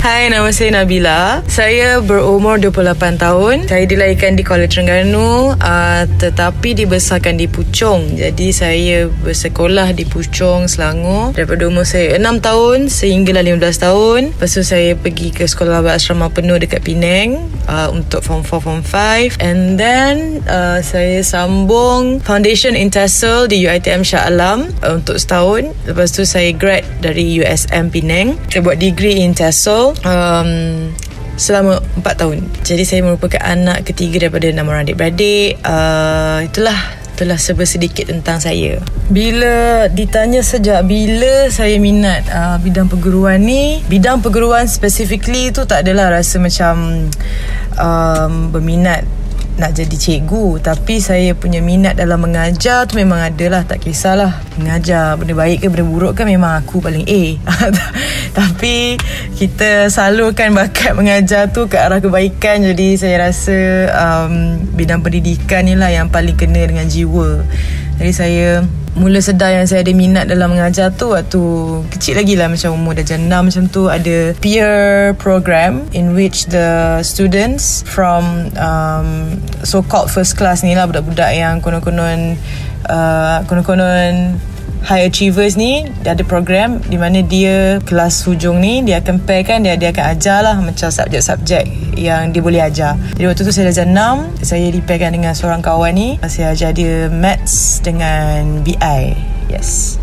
Hai, nama saya Nabila. Saya berumur 28 tahun. Saya dilahirkan di Kuala Terengganu uh, tetapi dibesarkan di Puchong. Jadi saya bersekolah di Puchong, Selangor daripada umur saya 6 tahun sehinggalah 15 tahun. Lepas tu saya pergi ke sekolah asrama penuh dekat Penang uh, untuk form 4, form 5 and then uh, saya sambung foundation in TESOL di UiTM Shah Alam uh, untuk setahun. Lepas tu saya grad dari USM Penang. Saya buat degree in TESOL um, selama 4 tahun. Jadi saya merupakan anak ketiga daripada enam orang adik-beradik. Uh, itulah itulah serba sedikit tentang saya. Bila ditanya sejak bila saya minat uh, bidang perguruan ni, bidang perguruan specifically tu tak adalah rasa macam um, berminat nak jadi cikgu tapi saya punya minat dalam mengajar tu memang ada lah tak kisahlah mengajar. Benda baik ke benda buruk kan memang aku paling A. Tapi kita salurkan bakat mengajar tu ke arah kebaikan. Jadi saya rasa um, bidang pendidikan ni lah yang paling kena dengan jiwa. Jadi saya mula sedar yang saya ada minat dalam mengajar tu waktu kecil lagi lah macam umur dah jenam macam tu ada peer program in which the students from um, so called first class ni lah budak-budak yang konon-konon uh, konon-konon high achievers ni dia ada program di mana dia kelas hujung ni dia akan pair kan dia, dia akan ajar lah macam subjek-subjek yang dia boleh ajar. Jadi waktu tu saya dah 6 saya dipairkan dengan seorang kawan ni. Saya ajar dia maths dengan BI yes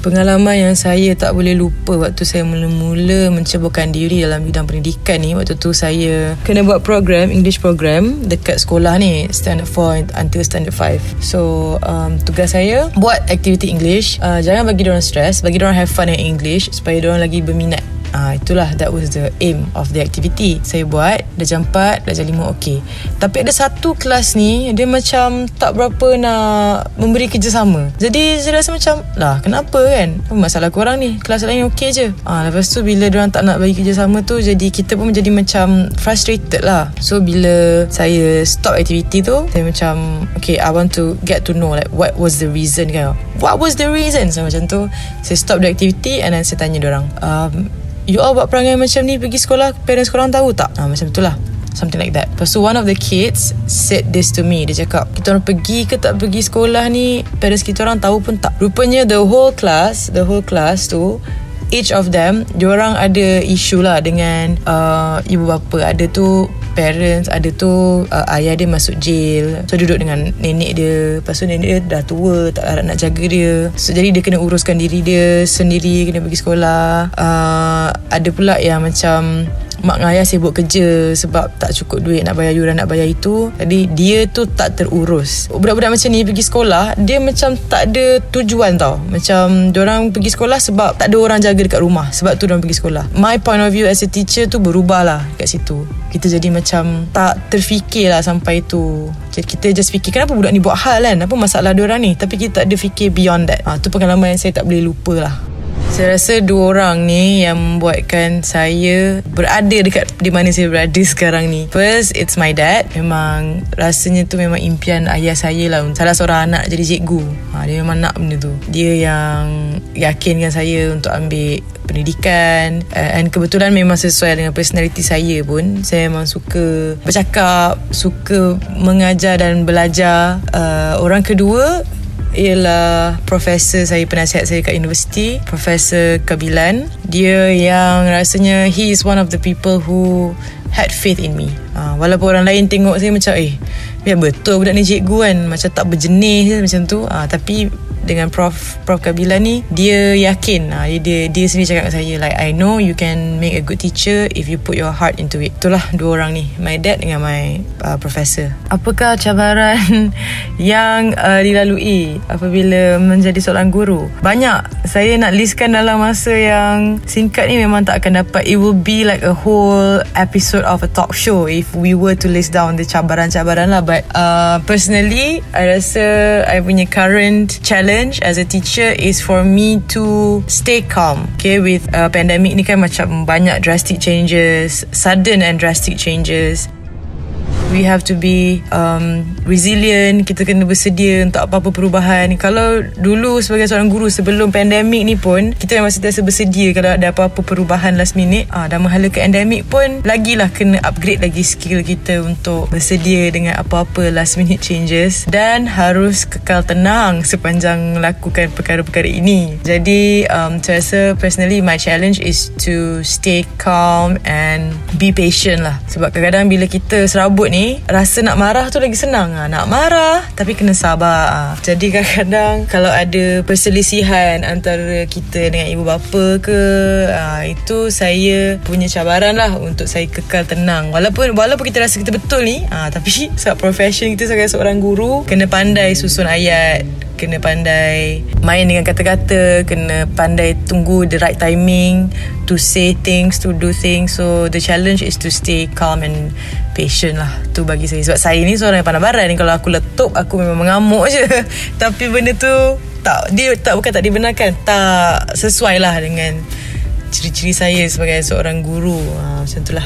Pengalaman yang saya tak boleh lupa waktu saya mula-mula menceburkan diri dalam bidang pendidikan ni waktu tu saya kena buat program English program dekat sekolah ni standard 4 until standard 5 so um, tugas saya buat activity English. Uh, jangan bagi orang stress bagi orang have fun in English supaya orang lagi berminat uh, itulah that was the aim of the activity. Saya buat dah jam 4, dah jam 5 okey. Tapi ada satu kelas ni dia macam tak berapa nak memberi kerjasama. Jadi saya rasa macam lah kenapa kan? Masalah korang ni? Kelas lain okey je. Uh, lepas tu bila orang tak nak bagi kerjasama tu jadi kita pun menjadi macam frustrated lah. So bila saya stop activity tu saya macam okay I want to get to know like what was the reason kan. What was the reason? So macam tu saya stop the activity and then saya tanya orang um, You all buat perangai macam ni Pergi sekolah Parents korang tahu tak? Ha, Macam itulah Something like that. Lepas tu one of the kids Said this to me. Dia cakap Kita orang pergi ke tak pergi sekolah ni? Parents kita orang tahu pun tak. Rupanya the whole class The whole class tu Each of them Diorang ada isu lah Dengan uh, Ibu bapa. Ada tu parents ada tu uh, ayah dia masuk jail. So duduk dengan nenek dia. Lepas tu nenek dia dah tua tak harap nak jaga dia. So jadi dia kena uruskan diri dia sendiri kena pergi sekolah. Uh, ada pula yang macam mak dengan ayah sibuk kerja sebab tak cukup duit nak bayar yuran nak bayar itu. Jadi dia tu tak terurus. Budak-budak macam ni pergi sekolah dia macam tak ada tujuan tau. Macam orang pergi sekolah sebab tak ada orang jaga dekat rumah sebab tu orang pergi sekolah. My point of view as a teacher tu berubah lah kat situ. Kita jadi macam tak terfikir lah sampai tu kita just fikir kenapa budak ni buat hal kan? Apa masalah orang ni? Tapi kita tak ada fikir beyond that. Ha, tu pengalaman yang saya tak boleh lupa lah saya rasa dua orang ni yang membuatkan saya berada dekat di mana saya berada sekarang ni. First, it's my dad. Memang rasanya tu memang impian ayah saya lah. Salah seorang anak jadi cikgu. Ha, dia memang nak benda tu. Dia yang yakinkan saya untuk ambil pendidikan uh, and kebetulan memang sesuai dengan personality saya pun saya memang suka bercakap suka mengajar dan belajar uh, orang kedua ialah profesor saya penasihat saya kat universiti profesor Kabilan. Dia yang rasanya he is one of the people who had faith in me. Uh, walaupun orang lain tengok saya macam eh biar betul budak ni cikgu kan macam tak berjenis macam tu. Uh, tapi dengan Prof Prof Kabila ni dia yakin uh, dia dia sendiri cakap dengan saya like I know you can make a good teacher if you put your heart into it. Itulah dua orang ni my dad dengan my uh, professor. Apakah cabaran yang uh, dilalui apabila menjadi seorang guru? Banyak. Saya nak listkan dalam masa yang singkat ni memang tak akan dapat. It will be like a whole episode of a talk show if we were to list down the cabaran-cabaran lah. But uh, personally I rasa I punya current challenge challenge as a teacher is for me to stay calm. Okay, with uh, pandemic ni kan macam banyak drastic changes, sudden and drastic changes. We have to be um, resilient kita kena bersedia untuk apa-apa perubahan. Kalau dulu sebagai seorang guru sebelum pandemik ni pun kita memang sentiasa bersedia kalau ada apa-apa perubahan last minute. Ah, dah menghala ke endemik pun lagilah kena upgrade lagi skill kita untuk bersedia dengan apa-apa last minute changes. Dan harus kekal tenang sepanjang lakukan perkara-perkara ini. Jadi um, saya rasa personally my challenge is to stay calm and be patient lah. Sebab kadang-kadang bila kita serabut ni rasa nak marah tu lagi senang lah. nak marah tapi kena sabar lah. jadi kadang-kadang kalau ada perselisihan antara kita dengan ibu bapa ke uh, itu saya punya cabaran lah untuk saya kekal tenang walaupun walaupun kita rasa kita betul ni uh, tapi sebab profession kita sebagai seorang guru kena pandai susun ayat kena pandai main dengan kata-kata kena pandai tunggu the right timing to say things to do things. So the challenge is to stay calm and patient lah tu bagi saya. Sebab saya ni seorang yang pandai barat ni. Kalau aku letup aku memang mengamuk je. Tapi benda tu tak dia tak bukan tak dibenarkan. Tak sesuai lah dengan ciri-ciri saya sebagai seorang guru. Ha, macam tu lah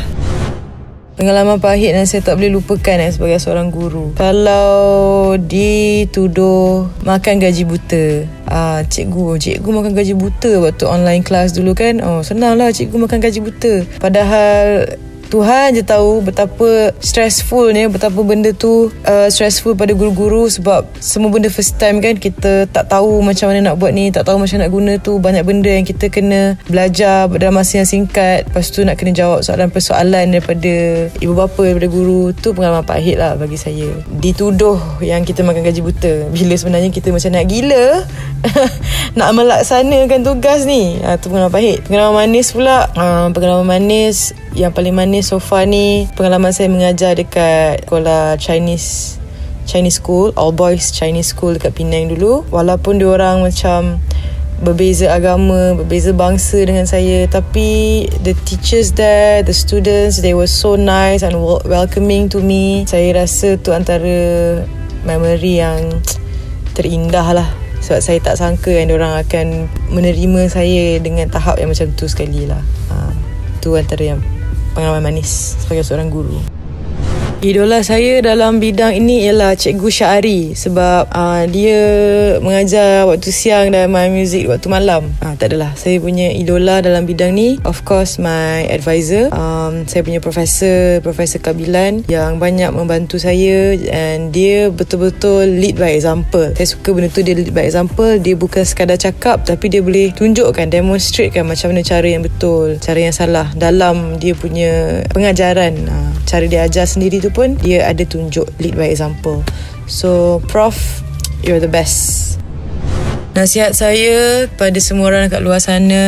Pengalaman pahit yang saya tak boleh lupakan eh, sebagai seorang guru. Kalau dituduh makan gaji buta. Ah, cikgu, cikgu makan gaji buta waktu online class dulu kan. Oh, senanglah cikgu makan gaji buta. Padahal Tuhan je tahu betapa stressful ni betapa benda tu uh, stressful pada guru-guru sebab semua benda first time kan kita tak tahu macam mana nak buat ni tak tahu macam nak guna tu. Banyak benda yang kita kena belajar dalam masa yang singkat. Lepas tu nak kena jawab soalan-persoalan daripada ibu bapa daripada guru. Tu pengalaman pahit lah bagi saya. Dituduh yang kita makan gaji buta. Bila sebenarnya kita macam nak gila nak melaksanakan tugas ni. Ha, tu pengalaman pahit. Pengalaman manis pula. Uh, pengalaman manis yang paling manis so far ni pengalaman saya mengajar dekat sekolah Chinese Chinese school all boys Chinese school dekat Penang dulu. Walaupun dia orang macam berbeza agama berbeza bangsa dengan saya tapi the teachers there the students they were so nice and welcoming to me. Saya rasa tu antara memory yang terindah lah. Sebab saya tak sangka yang orang akan menerima saya dengan tahap yang macam tu sekali lah. Ha, tu antara yang pengalaman manis sebagai seorang guru. Idola saya dalam bidang ini ialah Cikgu Syari sebab uh, dia mengajar waktu siang dan main muzik waktu malam. Uh, tak adalah. Saya punya idola dalam bidang ni of course my advisor. Um, saya punya profesor, Profesor Kabilan yang banyak membantu saya and dia betul-betul lead by example. Saya suka benda tu dia lead by example. Dia bukan sekadar cakap tapi dia boleh tunjukkan, demonstratekan macam mana cara yang betul, cara yang salah dalam dia punya pengajaran. Uh, cara dia ajar sendiri tu pun dia ada tunjuk lead by example. So prof you're the best. Nasihat saya pada semua orang kat luar sana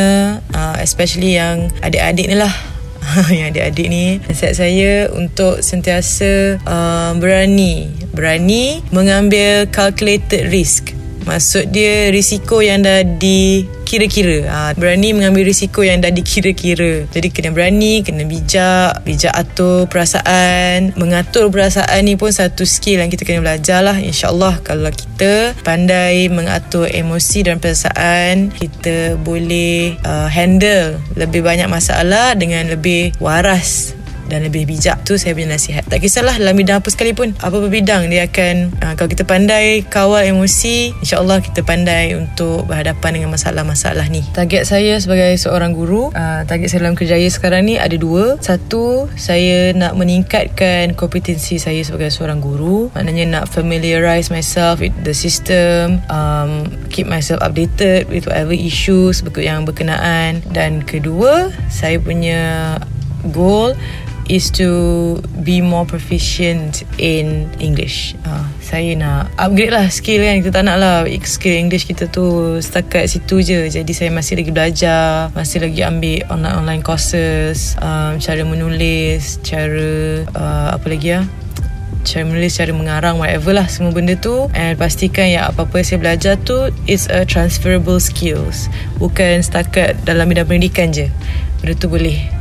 uh, Especially yang adik-adik ni lah. Yang adik-adik ni Nasihat saya untuk sentiasa uh, berani Berani mengambil calculated risk Maksud dia risiko yang dah dikira-kira. Ha, Berani mengambil risiko yang dah dikira-kira. Jadi kena berani, kena bijak Bijak atur perasaan. Mengatur perasaan ni pun satu skill yang kita kena belajar lah InsyaAllah. Kalau kita pandai mengatur emosi dan perasaan Kita boleh uh, handle lebih banyak masalah dengan lebih waras dan lebih bijak tu saya punya nasihat. Tak kisahlah dalam bidang apa sekalipun apa-apa bidang dia akan uh, kalau kita pandai kawal emosi insyaAllah kita pandai untuk berhadapan dengan masalah-masalah ni. Target saya sebagai seorang guru uh, target saya dalam kerjaya sekarang ni ada dua. Satu saya nak meningkatkan kompetensi saya sebagai seorang guru. Maknanya nak familiarize myself with the system um, keep myself updated with whatever issues yang berkenaan. Dan kedua saya punya goal is to be more proficient in English. Uh, saya nak upgrade lah skill kan. Kita tak nak lah skill English kita tu setakat situ je. Jadi saya masih lagi belajar. Masih lagi ambil online-online courses. Um, cara menulis. Cara uh, apa lagi ya? cara menulis, cara mengarang, whatever lah semua benda tu and pastikan yang apa-apa saya belajar tu is a transferable skills bukan setakat dalam bidang pendidikan je benda tu boleh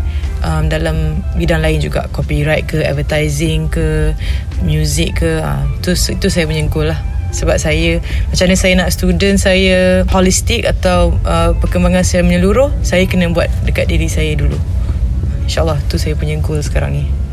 um, dalam bidang lain juga. Copyright ke advertising ke music ke uh, tu itu saya punya goal lah. Sebab saya macam mana saya nak student saya holistic atau uh, perkembangan secara menyeluruh saya kena buat dekat diri saya dulu. Insyaallah tu saya punya goal sekarang ni